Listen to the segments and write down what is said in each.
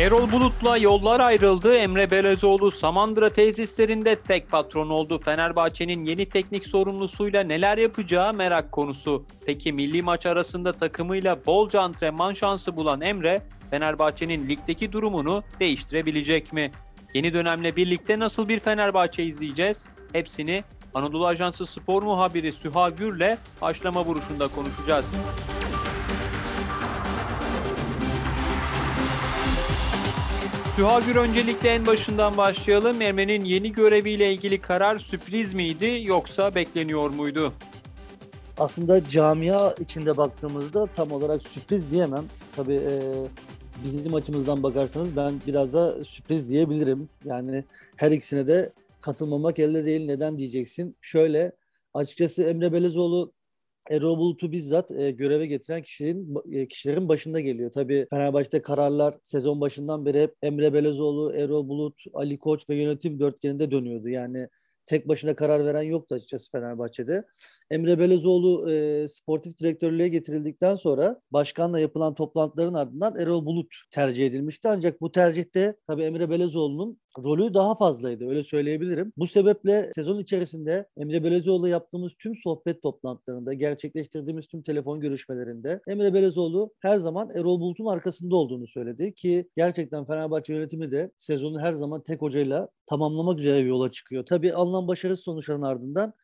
Erol Bulut'la yollar ayrıldı. Emre Belözoğlu Samandıra tesislerinde tek patron oldu. Fenerbahçe'nin yeni teknik sorumlusuyla neler yapacağı merak konusu. Peki milli maç arasında takımıyla bolca antrenman şansı bulan Emre, Fenerbahçe'nin ligdeki durumunu değiştirebilecek mi? Yeni dönemle birlikte nasıl bir Fenerbahçe izleyeceğiz? Hepsini Anadolu Ajansı spor muhabiri Süha Gür'le başlama vuruşunda konuşacağız. Süha Gür öncelikle en başından başlayalım. Emre'nin yeni göreviyle ilgili karar sürpriz miydi yoksa bekleniyor muydu? Aslında camia içinde baktığımızda tam olarak sürpriz diyemem. Tabii e, bizim açımızdan bakarsanız ben biraz da sürpriz diyebilirim. Yani her ikisine de katılmamak elde değil. Neden diyeceksin? Şöyle açıkçası Emre Belezoğlu Erol Bulut'u bizzat e, göreve getiren kişilerin e, kişilerin başında geliyor. Tabii Fenerbahçe'de kararlar sezon başından beri hep Emre Belezoğlu, Erol Bulut, Ali Koç ve yönetim dörtgeninde dönüyordu. Yani tek başına karar veren yoktu açıkçası Fenerbahçe'de. Emre Belezoğlu e, sportif direktörlüğe getirildikten sonra başkanla yapılan toplantıların ardından Erol Bulut tercih edilmişti. Ancak bu tercihte tabii Emre Belezoğlu'nun rolü daha fazlaydı öyle söyleyebilirim. Bu sebeple sezon içerisinde Emre Belezoğlu yaptığımız tüm sohbet toplantılarında, gerçekleştirdiğimiz tüm telefon görüşmelerinde Emre Belezoğlu her zaman Erol Bulut'un arkasında olduğunu söyledi ki gerçekten Fenerbahçe yönetimi de sezonu her zaman tek hocayla tamamlamak üzere yola çıkıyor. Tabii alınan başarısız sonuçların ardından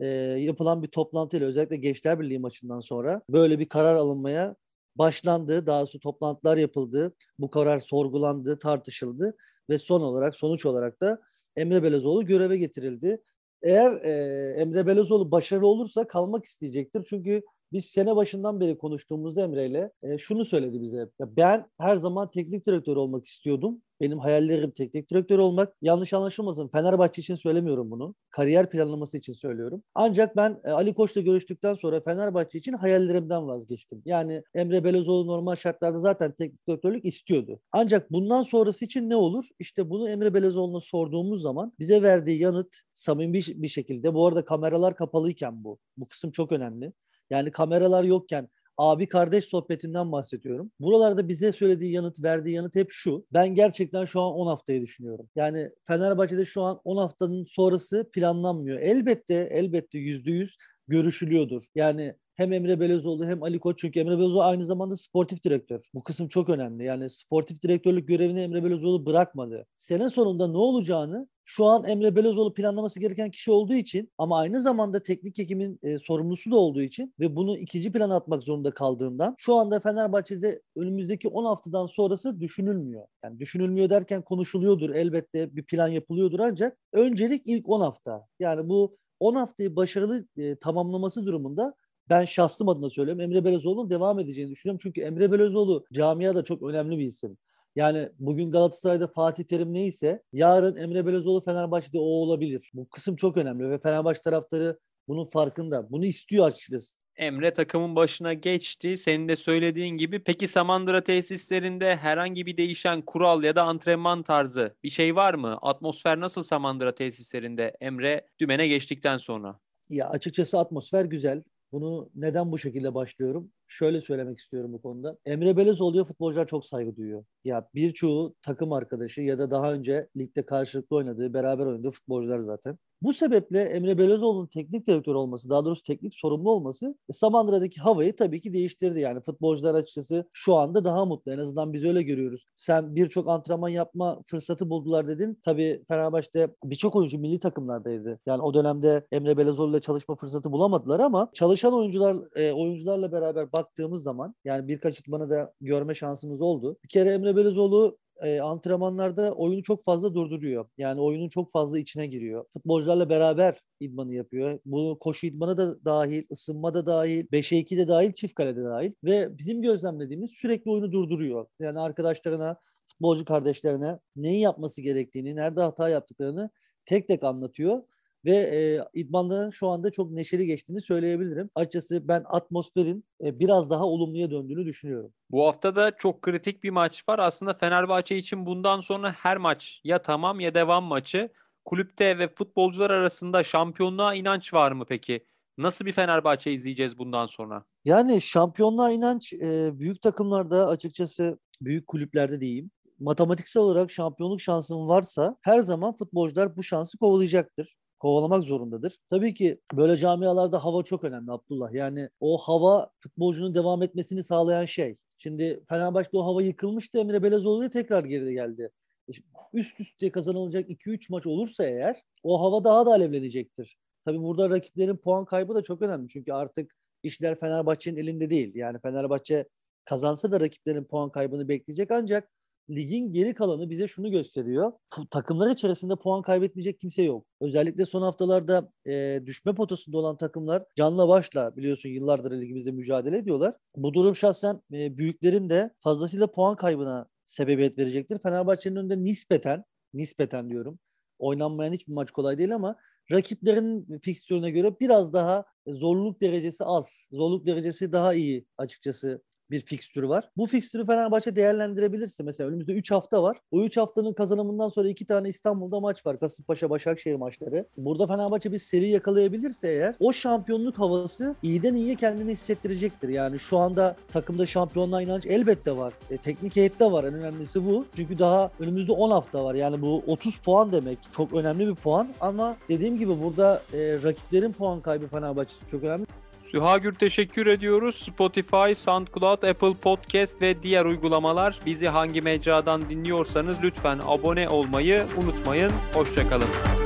e, yapılan bir toplantıyla özellikle Gençler Birliği maçından sonra böyle bir karar alınmaya başlandı. Daha sonra toplantılar yapıldı. Bu karar sorgulandı, tartışıldı ve son olarak sonuç olarak da Emre Belezoğlu göreve getirildi. Eğer e, Emre Belezoğlu başarılı olursa kalmak isteyecektir. Çünkü biz sene başından beri konuştuğumuzda Emre ile e, şunu söyledi bize. Ya ben her zaman teknik direktör olmak istiyordum. Benim hayallerim teknik direktör olmak. Yanlış anlaşılmasın. Fenerbahçe için söylemiyorum bunu. Kariyer planlaması için söylüyorum. Ancak ben e, Ali Koç'la görüştükten sonra Fenerbahçe için hayallerimden vazgeçtim. Yani Emre Belözoğlu normal şartlarda zaten teknik direktörlük istiyordu. Ancak bundan sonrası için ne olur? İşte bunu Emre Belözoğlu'na sorduğumuz zaman bize verdiği yanıt samimi bir şekilde. Bu arada kameralar kapalıyken bu. Bu kısım çok önemli. Yani kameralar yokken abi kardeş sohbetinden bahsediyorum. Buralarda bize söylediği yanıt, verdiği yanıt hep şu. Ben gerçekten şu an 10 haftayı düşünüyorum. Yani Fenerbahçe'de şu an 10 haftanın sonrası planlanmıyor. Elbette, elbette %100 görüşülüyordur. Yani hem Emre Belezoğlu hem Ali Koç çünkü Emre Belezoğlu aynı zamanda sportif direktör. Bu kısım çok önemli. Yani sportif direktörlük görevini Emre Belezoğlu bırakmadı. Sene sonunda ne olacağını şu an Emre Belözoğlu planlaması gereken kişi olduğu için ama aynı zamanda teknik ekimin e, sorumlusu da olduğu için ve bunu ikinci plana atmak zorunda kaldığından şu anda Fenerbahçe'de önümüzdeki 10 haftadan sonrası düşünülmüyor. Yani düşünülmüyor derken konuşuluyordur elbette bir plan yapılıyordur ancak öncelik ilk 10 hafta. Yani bu 10 haftayı başarılı e, tamamlaması durumunda ben şahsım adına söylüyorum Emre Belözoğlu'nun devam edeceğini düşünüyorum. Çünkü Emre Belözoğlu camiada çok önemli bir isim. Yani bugün Galatasaray'da Fatih Terim neyse yarın Emre Belözoğlu Fenerbahçe'de o olabilir. Bu kısım çok önemli ve Fenerbahçe taraftarı bunun farkında. Bunu istiyor açıkçası. Emre takımın başına geçti. Senin de söylediğin gibi. Peki Samandıra tesislerinde herhangi bir değişen kural ya da antrenman tarzı bir şey var mı? Atmosfer nasıl Samandıra tesislerinde Emre dümene geçtikten sonra? Ya açıkçası atmosfer güzel. Bunu neden bu şekilde başlıyorum? Şöyle söylemek istiyorum bu konuda. Emre Belezoğlu'ya futbolcular çok saygı duyuyor. Ya birçoğu takım arkadaşı ya da daha önce ligde karşılıklı oynadığı, beraber oynadığı futbolcular zaten. Bu sebeple Emre Belözoğlu'nun teknik direktör olması, daha doğrusu teknik sorumlu olması e, Samandıra'daki havayı tabii ki değiştirdi. Yani futbolcular açıkçası şu anda daha mutlu. En azından biz öyle görüyoruz. Sen birçok antrenman yapma fırsatı buldular dedin. Tabii Fenerbahçe'de birçok oyuncu milli takımlardaydı. Yani o dönemde Emre Belözoğlu ile çalışma fırsatı bulamadılar ama çalışan oyuncular e, oyuncularla beraber baktığımız zaman yani birkaç idmanı da görme şansımız oldu. Bir kere Emre Belözoğlu e, antrenmanlarda oyunu çok fazla durduruyor. Yani oyunun çok fazla içine giriyor. Futbolcularla beraber idmanı yapıyor. Bu koşu idmanı da dahil, ısınma da dahil, 5'e 2 de dahil, çift kalede dahil. Ve bizim gözlemlediğimiz sürekli oyunu durduruyor. Yani arkadaşlarına, futbolcu kardeşlerine neyi yapması gerektiğini, nerede hata yaptıklarını tek tek anlatıyor ve e, idmanların şu anda çok neşeli geçtiğini söyleyebilirim. Açıkçası ben atmosferin e, biraz daha olumluya döndüğünü düşünüyorum. Bu hafta da çok kritik bir maç var. Aslında Fenerbahçe için bundan sonra her maç ya tamam ya devam maçı. Kulüpte ve futbolcular arasında şampiyonluğa inanç var mı peki? Nasıl bir Fenerbahçe izleyeceğiz bundan sonra? Yani şampiyonluğa inanç e, büyük takımlarda açıkçası büyük kulüplerde diyeyim matematiksel olarak şampiyonluk şansın varsa her zaman futbolcular bu şansı kovalayacaktır kovalamak zorundadır. Tabii ki böyle camialarda hava çok önemli Abdullah. Yani o hava futbolcunun devam etmesini sağlayan şey. Şimdi Fenerbahçe'de o hava yıkılmıştı. Emre Belezoğlu tekrar geri geldi. E üst üste kazanılacak 2-3 maç olursa eğer o hava daha da alevlenecektir. Tabii burada rakiplerin puan kaybı da çok önemli. Çünkü artık işler Fenerbahçe'nin elinde değil. Yani Fenerbahçe kazansa da rakiplerin puan kaybını bekleyecek ancak ligin geri kalanı bize şunu gösteriyor. Takımlar içerisinde puan kaybetmeyecek kimse yok. Özellikle son haftalarda e, düşme potasında olan takımlar canla başla biliyorsun yıllardır ligimizde mücadele ediyorlar. Bu durum şahsen e, büyüklerin de fazlasıyla puan kaybına sebebiyet verecektir. Fenerbahçe'nin önünde nispeten, nispeten diyorum. Oynanmayan hiçbir maç kolay değil ama rakiplerin fikstürüne göre biraz daha zorluk derecesi az. Zorluk derecesi daha iyi açıkçası bir fikstürü var. Bu fikstürü Fenerbahçe değerlendirebilirse mesela önümüzde 3 hafta var. O 3 haftanın kazanımından sonra 2 tane İstanbul'da maç var. Kasımpaşa Başakşehir maçları. Burada Fenerbahçe bir seri yakalayabilirse eğer o şampiyonluk havası iyiden iyiye kendini hissettirecektir. Yani şu anda takımda şampiyonluğa inanç elbette var. E, teknik heyette var. En önemlisi bu. Çünkü daha önümüzde 10 hafta var. Yani bu 30 puan demek. Çok önemli bir puan ama dediğim gibi burada e, rakiplerin puan kaybı Fenerbahçe çok önemli. Sühagür teşekkür ediyoruz. Spotify, SoundCloud, Apple Podcast ve diğer uygulamalar bizi hangi mecradan dinliyorsanız lütfen abone olmayı unutmayın. Hoşçakalın.